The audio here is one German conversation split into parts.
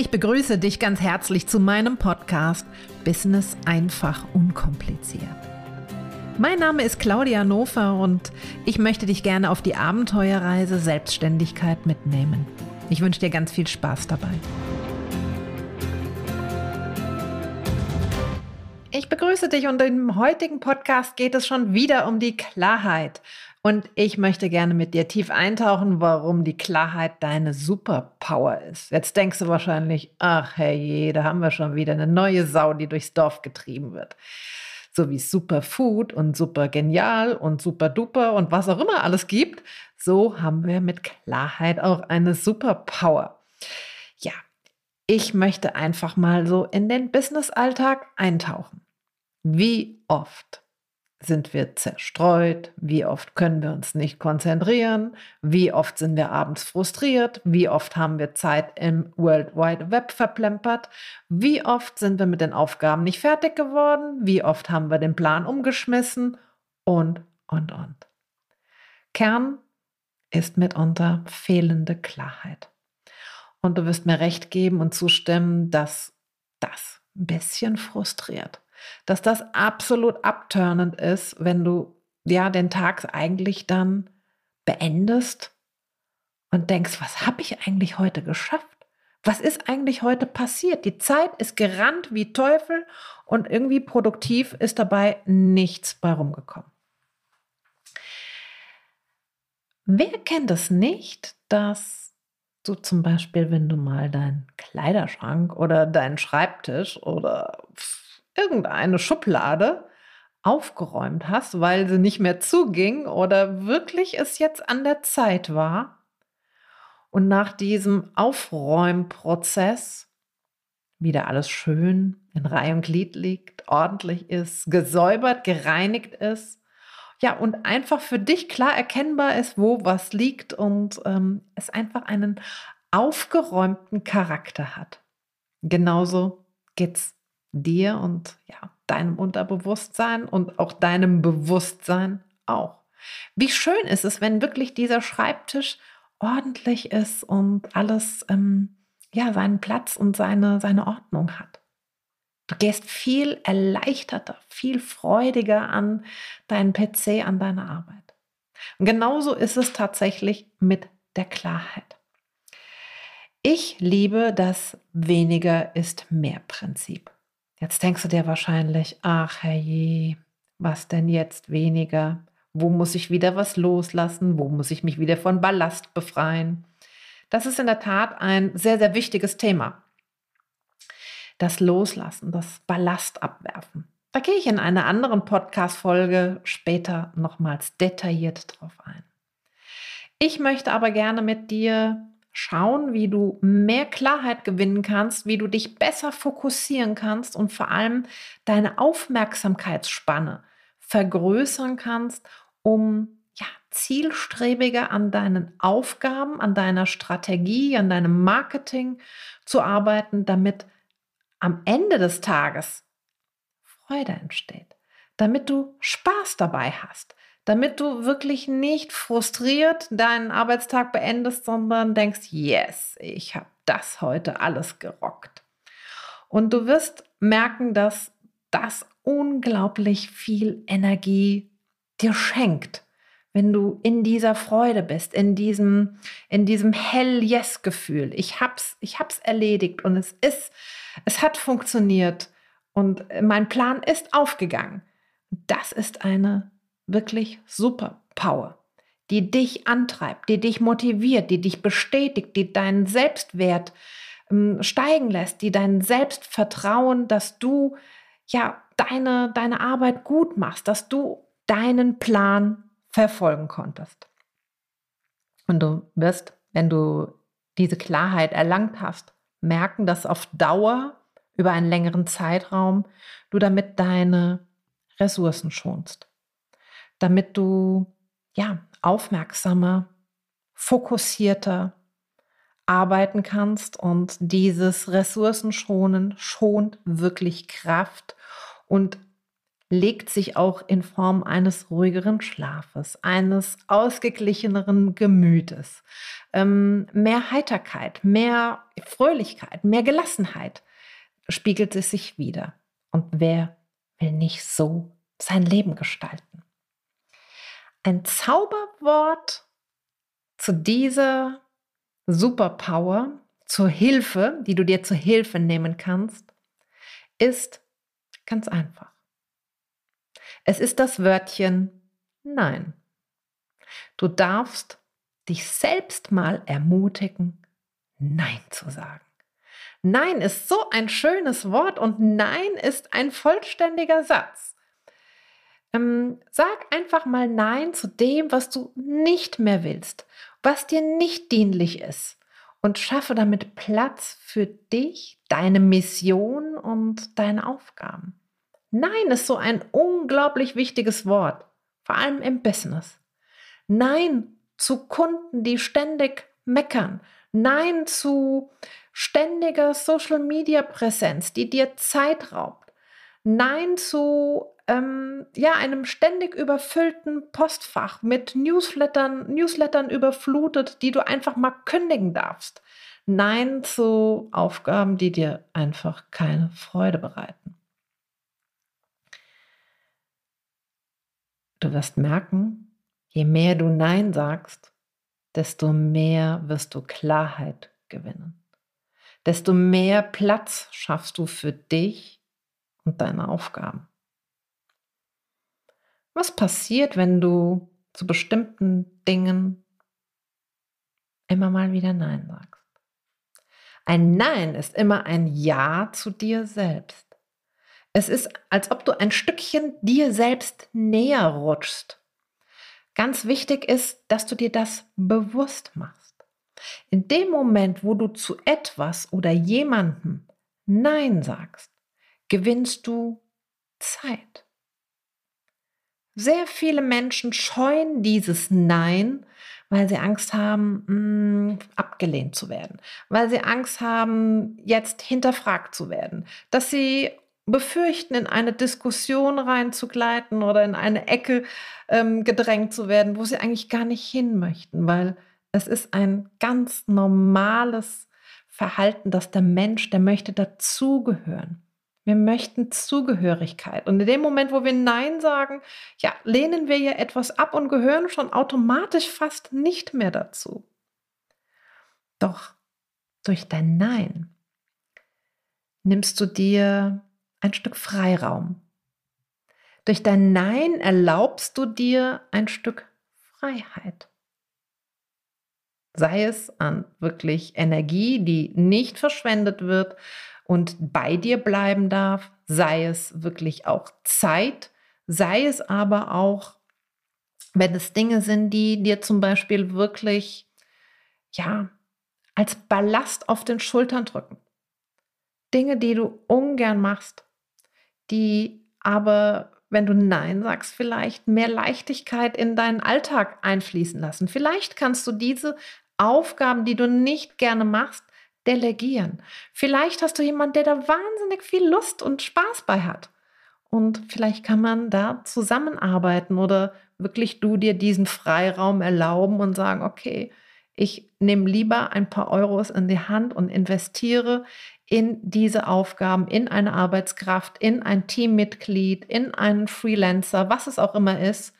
Ich begrüße dich ganz herzlich zu meinem Podcast Business einfach unkompliziert. Mein Name ist Claudia Nofer und ich möchte dich gerne auf die Abenteuerreise Selbstständigkeit mitnehmen. Ich wünsche dir ganz viel Spaß dabei. Ich begrüße dich und im heutigen Podcast geht es schon wieder um die Klarheit. Und ich möchte gerne mit dir tief eintauchen, warum die Klarheit deine Superpower ist. Jetzt denkst du wahrscheinlich, ach herrje, da haben wir schon wieder eine neue Sau, die durchs Dorf getrieben wird. So wie Superfood und super genial und super duper und was auch immer alles gibt, so haben wir mit Klarheit auch eine Superpower. Ja, ich möchte einfach mal so in den Business-Alltag eintauchen. Wie oft sind wir zerstreut? Wie oft können wir uns nicht konzentrieren? Wie oft sind wir abends frustriert? Wie oft haben wir Zeit im World Wide Web verplempert? Wie oft sind wir mit den Aufgaben nicht fertig geworden? Wie oft haben wir den Plan umgeschmissen? Und, und, und. Kern ist mitunter fehlende Klarheit. Und du wirst mir recht geben und zustimmen, dass das ein bisschen frustriert dass das absolut abturnend ist, wenn du ja den Tag eigentlich dann beendest und denkst, was habe ich eigentlich heute geschafft? Was ist eigentlich heute passiert? Die Zeit ist gerannt wie Teufel und irgendwie produktiv ist dabei nichts bei rumgekommen. Wer kennt es nicht, dass du zum Beispiel, wenn du mal deinen Kleiderschrank oder deinen Schreibtisch oder irgendeine Schublade aufgeräumt hast, weil sie nicht mehr zuging oder wirklich es jetzt an der Zeit war. Und nach diesem Aufräumprozess wieder alles schön in Reihe und Glied liegt, ordentlich ist, gesäubert, gereinigt ist. Ja, und einfach für dich klar erkennbar ist, wo was liegt und ähm, es einfach einen aufgeräumten Charakter hat. Genauso geht's dir und ja, deinem Unterbewusstsein und auch deinem Bewusstsein auch. Wie schön ist es, wenn wirklich dieser Schreibtisch ordentlich ist und alles ähm, ja seinen Platz und seine, seine Ordnung hat. Du gehst viel erleichterter, viel freudiger an deinen PC, an deine Arbeit. Und genauso ist es tatsächlich mit der Klarheit. Ich liebe das weniger ist mehr Prinzip. Jetzt denkst du dir wahrscheinlich, ach herrje, was denn jetzt weniger? Wo muss ich wieder was loslassen? Wo muss ich mich wieder von Ballast befreien? Das ist in der Tat ein sehr, sehr wichtiges Thema. Das Loslassen, das Ballast abwerfen. Da gehe ich in einer anderen Podcast-Folge später nochmals detailliert drauf ein. Ich möchte aber gerne mit dir schauen, wie du mehr Klarheit gewinnen kannst, wie du dich besser fokussieren kannst und vor allem deine Aufmerksamkeitsspanne vergrößern kannst, um ja, zielstrebiger an deinen Aufgaben, an deiner Strategie, an deinem Marketing zu arbeiten, damit am Ende des Tages Freude entsteht, damit du Spaß dabei hast, damit du wirklich nicht frustriert deinen Arbeitstag beendest, sondern denkst, yes, ich habe das heute alles gerockt. Und du wirst merken, dass das unglaublich viel Energie dir schenkt, wenn du in dieser Freude bist, in diesem, in diesem Hell-Yes-Gefühl. Ich hab's, ich hab's erledigt und es ist, es hat funktioniert und mein Plan ist aufgegangen. Das ist eine wirklich super Power, die dich antreibt, die dich motiviert, die dich bestätigt, die deinen Selbstwert ähm, steigen lässt, die dein Selbstvertrauen, dass du ja deine, deine Arbeit gut machst, dass du deinen Plan verfolgen konntest. Und du wirst, wenn du diese Klarheit erlangt hast, merken, dass auf Dauer über einen längeren Zeitraum du damit deine Ressourcen schonst damit du ja aufmerksamer, fokussierter arbeiten kannst und dieses Ressourcenschonen schont wirklich Kraft und legt sich auch in Form eines ruhigeren Schlafes, eines ausgeglicheneren Gemütes, ähm, mehr Heiterkeit, mehr Fröhlichkeit, mehr Gelassenheit spiegelt es sich wieder. Und wer will nicht so sein Leben gestalten? Ein Zauberwort zu dieser Superpower, zur Hilfe, die du dir zur Hilfe nehmen kannst, ist ganz einfach. Es ist das Wörtchen Nein. Du darfst dich selbst mal ermutigen, Nein zu sagen. Nein ist so ein schönes Wort und Nein ist ein vollständiger Satz. Ähm, sag einfach mal Nein zu dem, was du nicht mehr willst, was dir nicht dienlich ist und schaffe damit Platz für dich, deine Mission und deine Aufgaben. Nein ist so ein unglaublich wichtiges Wort, vor allem im Business. Nein zu Kunden, die ständig meckern. Nein zu ständiger Social-Media-Präsenz, die dir Zeit raubt. Nein zu ähm, ja, einem ständig überfüllten Postfach mit Newslettern, Newslettern überflutet, die du einfach mal kündigen darfst. Nein zu Aufgaben, die dir einfach keine Freude bereiten. Du wirst merken, je mehr du Nein sagst, desto mehr wirst du Klarheit gewinnen. Desto mehr Platz schaffst du für dich und deine Aufgaben. Was passiert, wenn du zu bestimmten Dingen immer mal wieder Nein sagst? Ein Nein ist immer ein Ja zu dir selbst. Es ist, als ob du ein Stückchen dir selbst näher rutschst. Ganz wichtig ist, dass du dir das bewusst machst. In dem Moment, wo du zu etwas oder jemandem Nein sagst, gewinnst du Zeit. Sehr viele Menschen scheuen dieses Nein, weil sie Angst haben, mm, abgelehnt zu werden, weil sie Angst haben, jetzt hinterfragt zu werden, dass sie befürchten, in eine Diskussion reinzugleiten oder in eine Ecke ähm, gedrängt zu werden, wo sie eigentlich gar nicht hin möchten, weil es ist ein ganz normales Verhalten, dass der Mensch, der möchte dazugehören. Wir möchten Zugehörigkeit. Und in dem Moment, wo wir Nein sagen, ja, lehnen wir ja etwas ab und gehören schon automatisch fast nicht mehr dazu. Doch durch dein Nein nimmst du dir ein Stück Freiraum. Durch dein Nein erlaubst du dir ein Stück Freiheit. Sei es an wirklich Energie, die nicht verschwendet wird und bei dir bleiben darf, sei es wirklich auch Zeit, sei es aber auch, wenn es Dinge sind, die dir zum Beispiel wirklich, ja, als Ballast auf den Schultern drücken. Dinge, die du ungern machst, die aber, wenn du Nein sagst, vielleicht mehr Leichtigkeit in deinen Alltag einfließen lassen. Vielleicht kannst du diese Aufgaben, die du nicht gerne machst, delegieren. Vielleicht hast du jemanden, der da wahnsinnig viel Lust und Spaß bei hat. Und vielleicht kann man da zusammenarbeiten oder wirklich du dir diesen Freiraum erlauben und sagen, okay, ich nehme lieber ein paar Euros in die Hand und investiere in diese Aufgaben, in eine Arbeitskraft, in ein Teammitglied, in einen Freelancer, was es auch immer ist,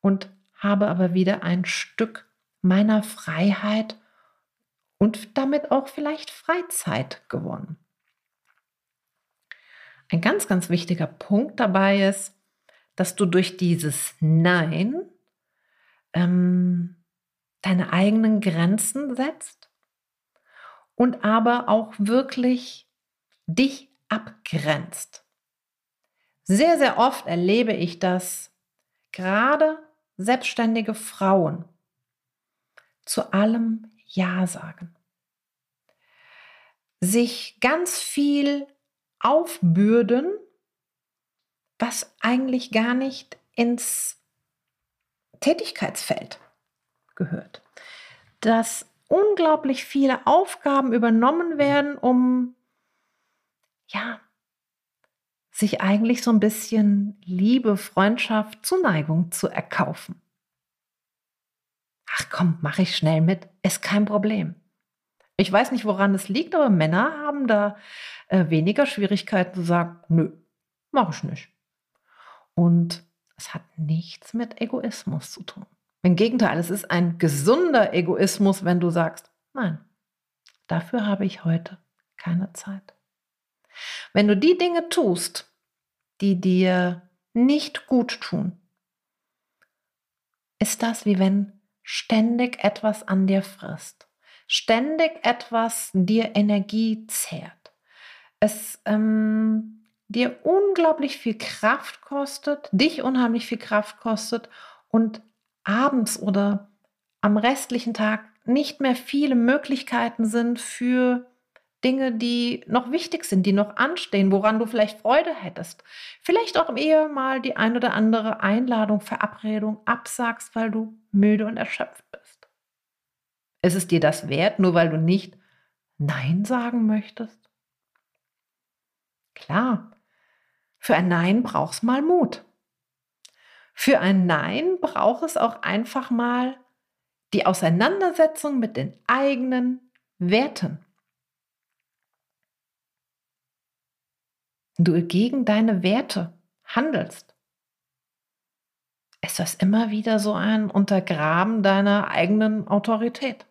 und habe aber wieder ein Stück meiner Freiheit und damit auch vielleicht Freizeit gewonnen. Ein ganz, ganz wichtiger Punkt dabei ist, dass du durch dieses Nein ähm, deine eigenen Grenzen setzt und aber auch wirklich dich abgrenzt. Sehr, sehr oft erlebe ich das gerade selbstständige Frauen zu allem Ja sagen. Sich ganz viel aufbürden, was eigentlich gar nicht ins Tätigkeitsfeld gehört. Dass unglaublich viele Aufgaben übernommen werden, um ja sich eigentlich so ein bisschen Liebe, Freundschaft, Zuneigung zu erkaufen. Ach komm, mache ich schnell mit, ist kein Problem. Ich weiß nicht, woran es liegt, aber Männer haben da äh, weniger Schwierigkeiten zu sagen, nö, mache ich nicht. Und es hat nichts mit Egoismus zu tun. Im Gegenteil, es ist ein gesunder Egoismus, wenn du sagst, nein, dafür habe ich heute keine Zeit. Wenn du die Dinge tust, die dir nicht gut tun, ist das wie wenn ständig etwas an dir frisst, ständig etwas dir Energie zehrt. Es ähm, dir unglaublich viel Kraft kostet, dich unheimlich viel Kraft kostet und abends oder am restlichen Tag nicht mehr viele Möglichkeiten sind für Dinge, die noch wichtig sind, die noch anstehen, woran du vielleicht Freude hättest. Vielleicht auch eher mal die ein oder andere Einladung, Verabredung absagst, weil du müde und erschöpft bist. Ist es dir das wert, nur weil du nicht Nein sagen möchtest? Klar, für ein Nein brauchst mal Mut. Für ein Nein braucht es auch einfach mal die Auseinandersetzung mit den eigenen Werten. Du gegen deine Werte handelst, ist das immer wieder so ein Untergraben deiner eigenen Autorität.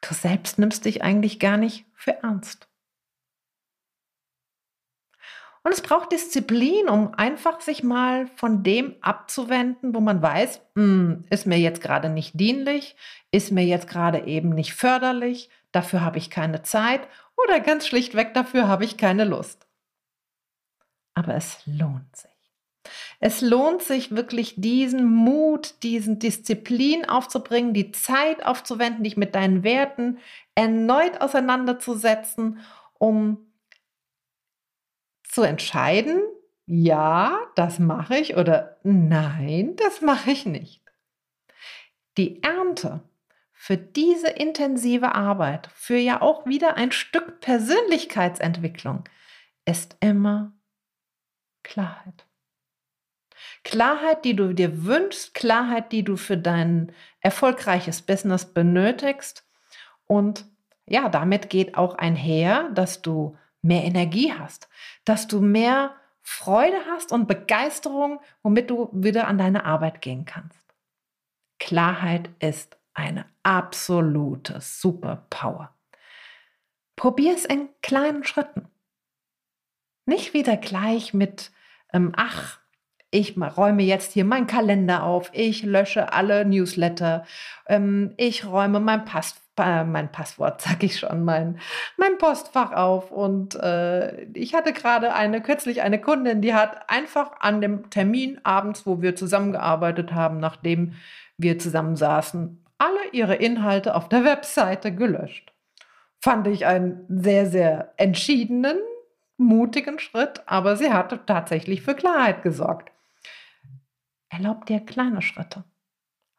Du selbst nimmst dich eigentlich gar nicht für ernst. Und es braucht Disziplin, um einfach sich mal von dem abzuwenden, wo man weiß, hm, ist mir jetzt gerade nicht dienlich, ist mir jetzt gerade eben nicht förderlich, dafür habe ich keine Zeit oder ganz schlichtweg dafür habe ich keine Lust. Aber es lohnt sich. Es lohnt sich wirklich, diesen Mut, diesen Disziplin aufzubringen, die Zeit aufzuwenden, dich mit deinen Werten erneut auseinanderzusetzen, um zu entscheiden, ja, das mache ich oder nein, das mache ich nicht. Die Ernte für diese intensive Arbeit, für ja auch wieder ein Stück Persönlichkeitsentwicklung, ist immer Klarheit. Klarheit, die du dir wünschst, Klarheit, die du für dein erfolgreiches Business benötigst. Und ja, damit geht auch einher, dass du mehr Energie hast, dass du mehr Freude hast und Begeisterung, womit du wieder an deine Arbeit gehen kannst. Klarheit ist eine absolute Superpower. Probier es in kleinen Schritten. Nicht wieder gleich mit, ähm, ach, ich räume jetzt hier meinen Kalender auf, ich lösche alle Newsletter, ähm, ich räume mein, Pass, äh, mein Passwort, sag ich schon, mein, mein Postfach auf. Und äh, ich hatte gerade eine, kürzlich eine Kundin, die hat einfach an dem Termin abends, wo wir zusammengearbeitet haben, nachdem wir zusammen saßen, alle ihre Inhalte auf der Webseite gelöscht. Fand ich einen sehr, sehr entschiedenen, mutigen Schritt, aber sie hatte tatsächlich für Klarheit gesorgt. Erlaub dir kleine Schritte.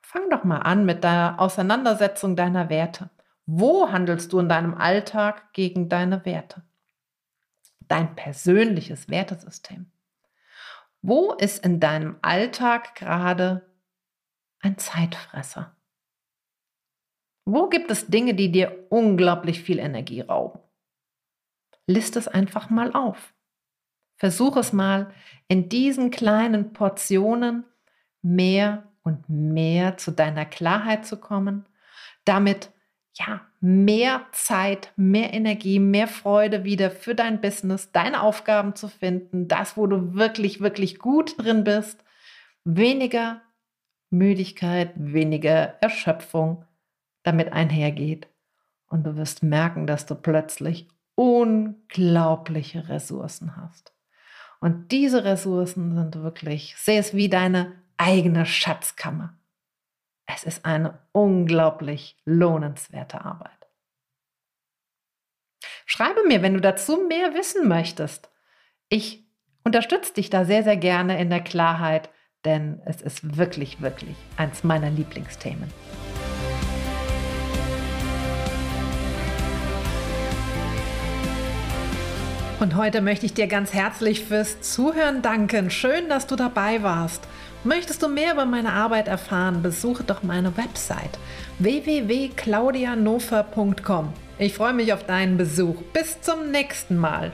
Fang doch mal an mit der Auseinandersetzung deiner Werte. Wo handelst du in deinem Alltag gegen deine Werte? Dein persönliches Wertesystem. Wo ist in deinem Alltag gerade ein Zeitfresser? Wo gibt es Dinge, die dir unglaublich viel Energie rauben? List es einfach mal auf. Versuch es mal in diesen kleinen Portionen mehr und mehr zu deiner Klarheit zu kommen, damit ja, mehr Zeit, mehr Energie, mehr Freude wieder für dein Business, deine Aufgaben zu finden, das, wo du wirklich, wirklich gut drin bist, weniger Müdigkeit, weniger Erschöpfung, damit einhergeht. Und du wirst merken, dass du plötzlich unglaubliche Ressourcen hast. Und diese Ressourcen sind wirklich, sehe es wie deine eigene Schatzkammer. Es ist eine unglaublich lohnenswerte Arbeit. Schreibe mir, wenn du dazu mehr wissen möchtest. Ich unterstütze dich da sehr, sehr gerne in der Klarheit, denn es ist wirklich, wirklich eins meiner Lieblingsthemen. Und heute möchte ich dir ganz herzlich fürs Zuhören danken. Schön, dass du dabei warst. Möchtest du mehr über meine Arbeit erfahren, besuche doch meine Website www.claudianofer.com. Ich freue mich auf deinen Besuch. Bis zum nächsten Mal.